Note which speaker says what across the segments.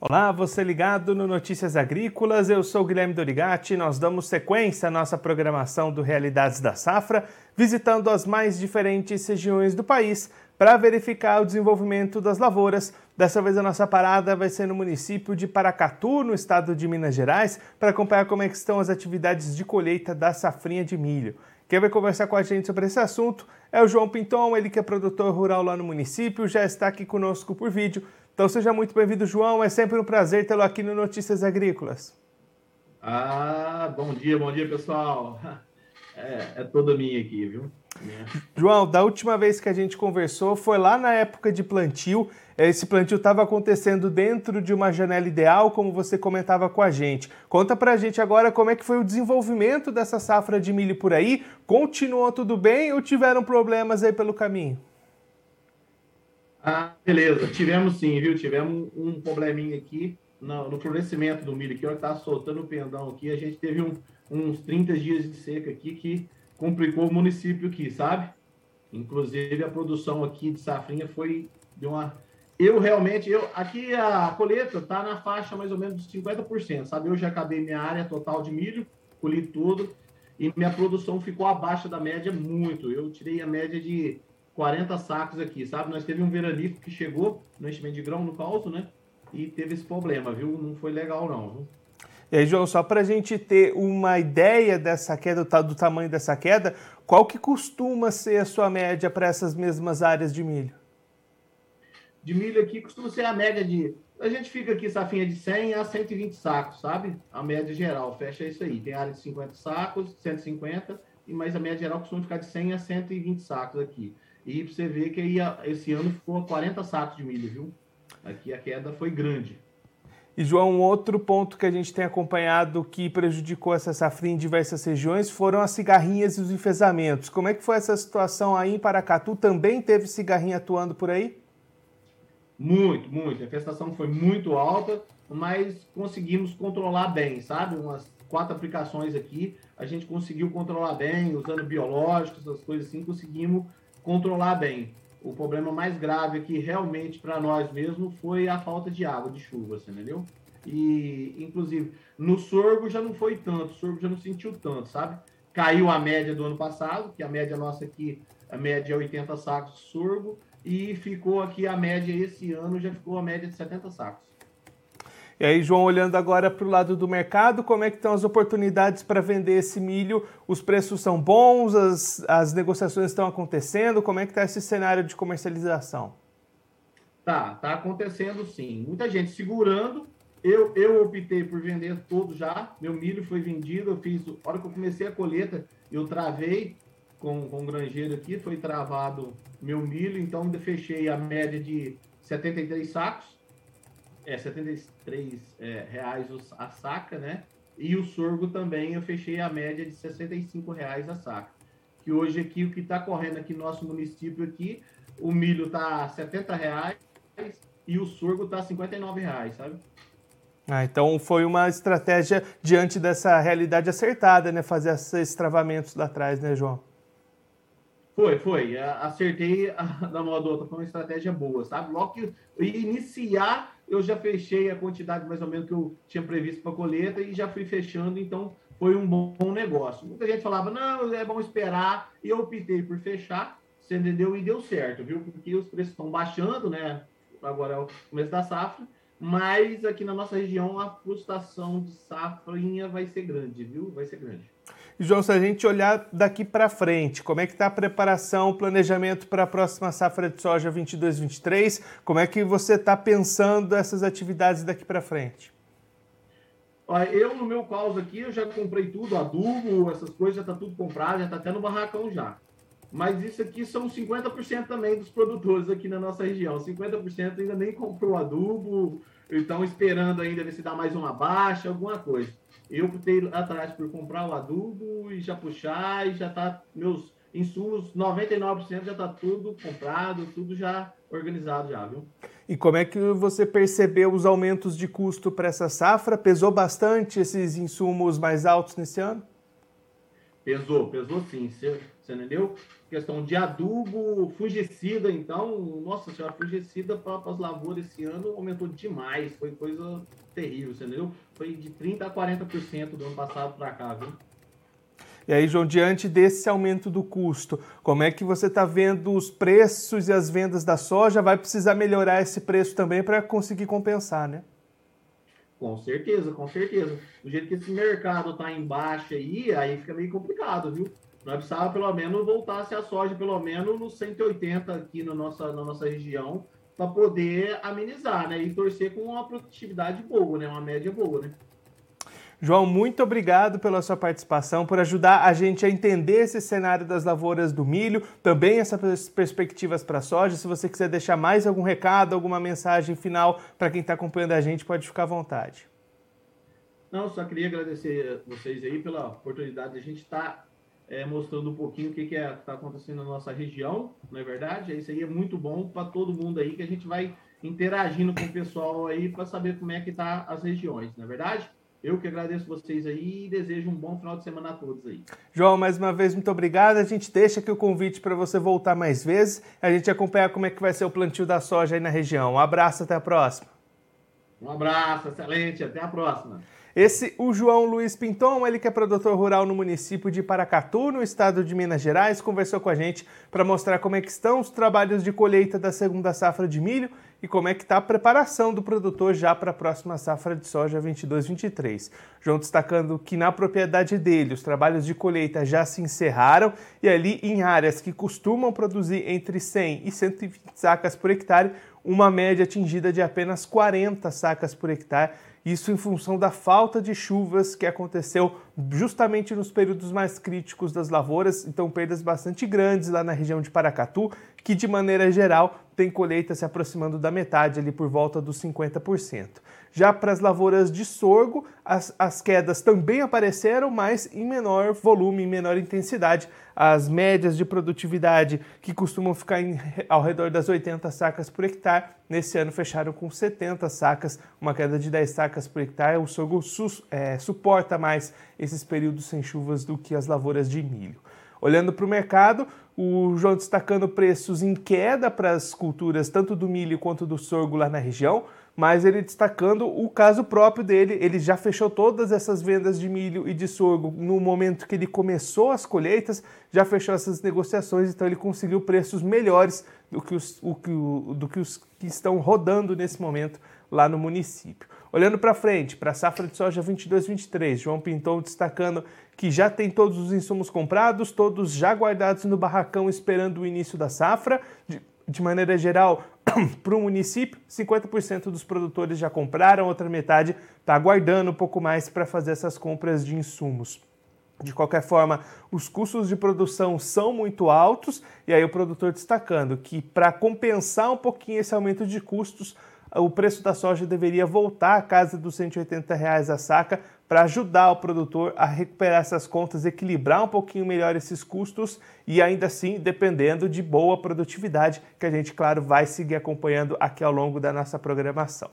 Speaker 1: Olá, você ligado no Notícias Agrícolas, eu sou Guilherme Dorigati. Nós damos sequência à nossa programação do Realidades da Safra, visitando as mais diferentes regiões do país para verificar o desenvolvimento das lavouras. Dessa vez a nossa parada vai ser no município de Paracatu, no estado de Minas Gerais, para acompanhar como é estão as atividades de colheita da safrinha de milho. Quem vai conversar com a gente sobre esse assunto é o João Pinton, ele que é produtor rural lá no município, já está aqui conosco por vídeo. Então seja muito bem-vindo, João. É sempre um prazer tê-lo aqui no Notícias Agrícolas.
Speaker 2: Ah, bom dia, bom dia, pessoal. É, é toda minha aqui, viu?
Speaker 1: João, da última vez que a gente conversou foi lá na época de plantio. Esse plantio estava acontecendo dentro de uma janela ideal, como você comentava com a gente. Conta pra gente agora como é que foi o desenvolvimento dessa safra de milho por aí. Continuou tudo bem ou tiveram problemas aí pelo caminho?
Speaker 2: Ah, beleza. Tivemos sim, viu? Tivemos um probleminha aqui no, no florescimento do milho, que hora tá soltando o pendão aqui, a gente teve um, uns 30 dias de seca aqui que complicou o município aqui, sabe? Inclusive a produção aqui de safrinha foi de uma eu realmente, eu aqui a colheita tá na faixa mais ou menos de 50%, sabe? Eu já acabei minha área total de milho, colhi tudo e minha produção ficou abaixo da média muito. Eu tirei a média de 40 sacos aqui, sabe? Nós teve um veranico que chegou no enchimento de grão no calço, né? E teve esse problema, viu? Não foi legal não, viu?
Speaker 1: E aí, João, só para a gente ter uma ideia dessa queda, do tamanho dessa queda, qual que costuma ser a sua média para essas mesmas áreas de milho?
Speaker 2: De milho aqui costuma ser a média de... A gente fica aqui, safinha de 100 a 120 sacos, sabe? A média geral, fecha isso aí. Tem área de 50 sacos, 150, e mais a média geral costuma ficar de 100 a 120 sacos aqui. E você ver que aí, esse ano ficou 40 sacos de milho, viu? Aqui a queda foi grande.
Speaker 1: E, João, um outro ponto que a gente tem acompanhado que prejudicou essa safrinha em diversas regiões foram as cigarrinhas e os enfesamentos. Como é que foi essa situação aí em Paracatu? Também teve cigarrinha atuando por aí?
Speaker 2: Muito, muito. A infestação foi muito alta, mas conseguimos controlar bem, sabe? Umas quatro aplicações aqui, a gente conseguiu controlar bem, usando biológicos, essas coisas assim, conseguimos controlar bem. O problema mais grave aqui, realmente, para nós mesmo, foi a falta de água, de chuva, entendeu? E, inclusive, no sorgo já não foi tanto, o sorgo já não sentiu tanto, sabe? Caiu a média do ano passado, que a média nossa aqui, a média é 80 sacos de sorgo, e ficou aqui a média esse ano, já ficou a média de 70 sacos.
Speaker 1: E aí, João, olhando agora para o lado do mercado, como é que estão as oportunidades para vender esse milho? Os preços são bons, as, as negociações estão acontecendo, como é que está esse cenário de comercialização?
Speaker 2: Tá, tá acontecendo sim. Muita gente segurando. Eu, eu optei por vender todo já. Meu milho foi vendido. Eu fiz. A hora que eu comecei a colheita, eu travei com, com o granjeiro aqui, foi travado meu milho, então fechei a média de 73 sacos é, 73 é, reais a saca, né? E o sorgo também eu fechei a média de 65 reais a saca. Que hoje aqui, o que está correndo aqui no nosso município aqui, o milho está 70 reais e o sorgo está 59 reais, sabe?
Speaker 1: Ah, então foi uma estratégia diante dessa realidade acertada, né? Fazer esses travamentos lá atrás, né, João?
Speaker 2: Foi, foi. Acertei da moda outra, foi uma estratégia boa, sabe? Logo que iniciar eu já fechei a quantidade mais ou menos que eu tinha previsto para colheita e já fui fechando, então foi um bom negócio. Muita gente falava, não, é bom esperar, e eu optei por fechar, você entendeu? E deu certo, viu? Porque os preços estão baixando, né? Agora é o começo da safra, mas aqui na nossa região a frustração de safrinha vai ser grande, viu? Vai ser grande.
Speaker 1: João, se a gente olhar daqui para frente, como é que está a preparação, o planejamento para a próxima safra de soja 22-23? Como é que você está pensando essas atividades daqui para frente?
Speaker 2: Eu, no meu caso aqui, eu já comprei tudo, adubo, essas coisas, já está tudo comprado, já está até no barracão já. Mas isso aqui são 50% também dos produtores aqui na nossa região. 50% ainda nem comprou adubo, estão esperando ainda ver se dá mais uma baixa, alguma coisa. Eu optei atrás por comprar o adubo e já puxar e já tá meus insumos, 99% já tá tudo comprado, tudo já organizado já, viu?
Speaker 1: E como é que você percebeu os aumentos de custo para essa safra? Pesou bastante esses insumos mais altos nesse ano?
Speaker 2: Pesou, pesou sim. Você, entendeu? Questão de adubo, fungicida, então, nossa senhora, fungicida para as lavouras esse ano aumentou demais. Foi coisa terrível, você entendeu? Foi de 30% a 40% do ano passado para cá, viu?
Speaker 1: E aí, João, diante desse aumento do custo, como é que você está vendo os preços e as vendas da soja? Vai precisar melhorar esse preço também para conseguir compensar, né?
Speaker 2: Com certeza, com certeza. Do jeito que esse mercado está em baixa aí, aí fica meio complicado, viu? Nós precisávamos pelo menos voltasse a soja pelo menos nos 180 aqui na nossa, na nossa região para poder amenizar, né? E torcer com uma produtividade boa, né? Uma média boa, né?
Speaker 1: João, muito obrigado pela sua participação, por ajudar a gente a entender esse cenário das lavouras do milho, também essas perspectivas para a soja. Se você quiser deixar mais algum recado, alguma mensagem final para quem está acompanhando a gente, pode ficar à vontade.
Speaker 2: Não, só queria agradecer vocês aí pela oportunidade de a gente estar tá, é, mostrando um pouquinho o que está é, acontecendo na nossa região, não é verdade? Isso aí é muito bom para todo mundo aí, que a gente vai interagindo com o pessoal aí para saber como é que tá as regiões, não é verdade? Eu que agradeço vocês aí e desejo um bom final de semana a todos aí.
Speaker 1: João, mais uma vez, muito obrigado. A gente deixa aqui o convite para você voltar mais vezes, a gente acompanhar como é que vai ser o plantio da soja aí na região. Um abraço, até a próxima.
Speaker 2: Um abraço, excelente, até a próxima.
Speaker 1: Esse, o João Luiz Pinton, ele que é produtor rural no município de Paracatu, no estado de Minas Gerais, conversou com a gente para mostrar como é que estão os trabalhos de colheita da segunda safra de milho e como é que está a preparação do produtor já para a próxima safra de soja 22-23. João destacando que na propriedade dele os trabalhos de colheita já se encerraram e ali em áreas que costumam produzir entre 100 e 120 sacas por hectare, uma média atingida de apenas 40 sacas por hectare isso em função da falta de chuvas que aconteceu justamente nos períodos mais críticos das lavouras, então perdas bastante grandes lá na região de Paracatu, que de maneira geral tem colheita se aproximando da metade, ali por volta dos 50%. Já para as lavouras de sorgo, as, as quedas também apareceram, mas em menor volume, em menor intensidade. As médias de produtividade, que costumam ficar em, ao redor das 80 sacas por hectare, nesse ano fecharam com 70 sacas, uma queda de 10 sacas por hectare. O sorgo su, é, suporta mais esses períodos sem chuvas do que as lavouras de milho. Olhando para o mercado, o João destacando preços em queda para as culturas tanto do milho quanto do sorgo lá na região mas ele destacando o caso próprio dele. Ele já fechou todas essas vendas de milho e de sorgo no momento que ele começou as colheitas, já fechou essas negociações, então ele conseguiu preços melhores do que os, o, do que, os que estão rodando nesse momento lá no município. Olhando para frente, para a safra de soja 22-23, João Pintou destacando que já tem todos os insumos comprados, todos já guardados no barracão esperando o início da safra. De, de maneira geral, para o município, 50% dos produtores já compraram, outra metade está aguardando um pouco mais para fazer essas compras de insumos. De qualquer forma, os custos de produção são muito altos, e aí o produtor destacando que para compensar um pouquinho esse aumento de custos, o preço da soja deveria voltar à casa dos 180 reais a saca para ajudar o produtor a recuperar essas contas, equilibrar um pouquinho melhor esses custos e ainda assim dependendo de boa produtividade, que a gente, claro, vai seguir acompanhando aqui ao longo da nossa programação.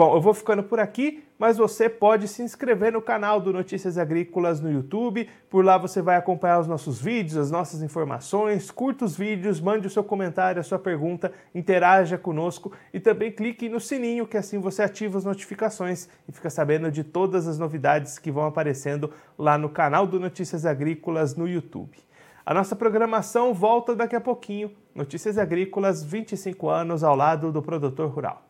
Speaker 1: Bom, eu vou ficando por aqui, mas você pode se inscrever no canal do Notícias Agrícolas no YouTube. Por lá você vai acompanhar os nossos vídeos, as nossas informações, curta os vídeos, mande o seu comentário, a sua pergunta, interaja conosco e também clique no sininho, que assim você ativa as notificações e fica sabendo de todas as novidades que vão aparecendo lá no canal do Notícias Agrícolas no YouTube. A nossa programação volta daqui a pouquinho. Notícias Agrícolas, 25 anos ao lado do produtor rural.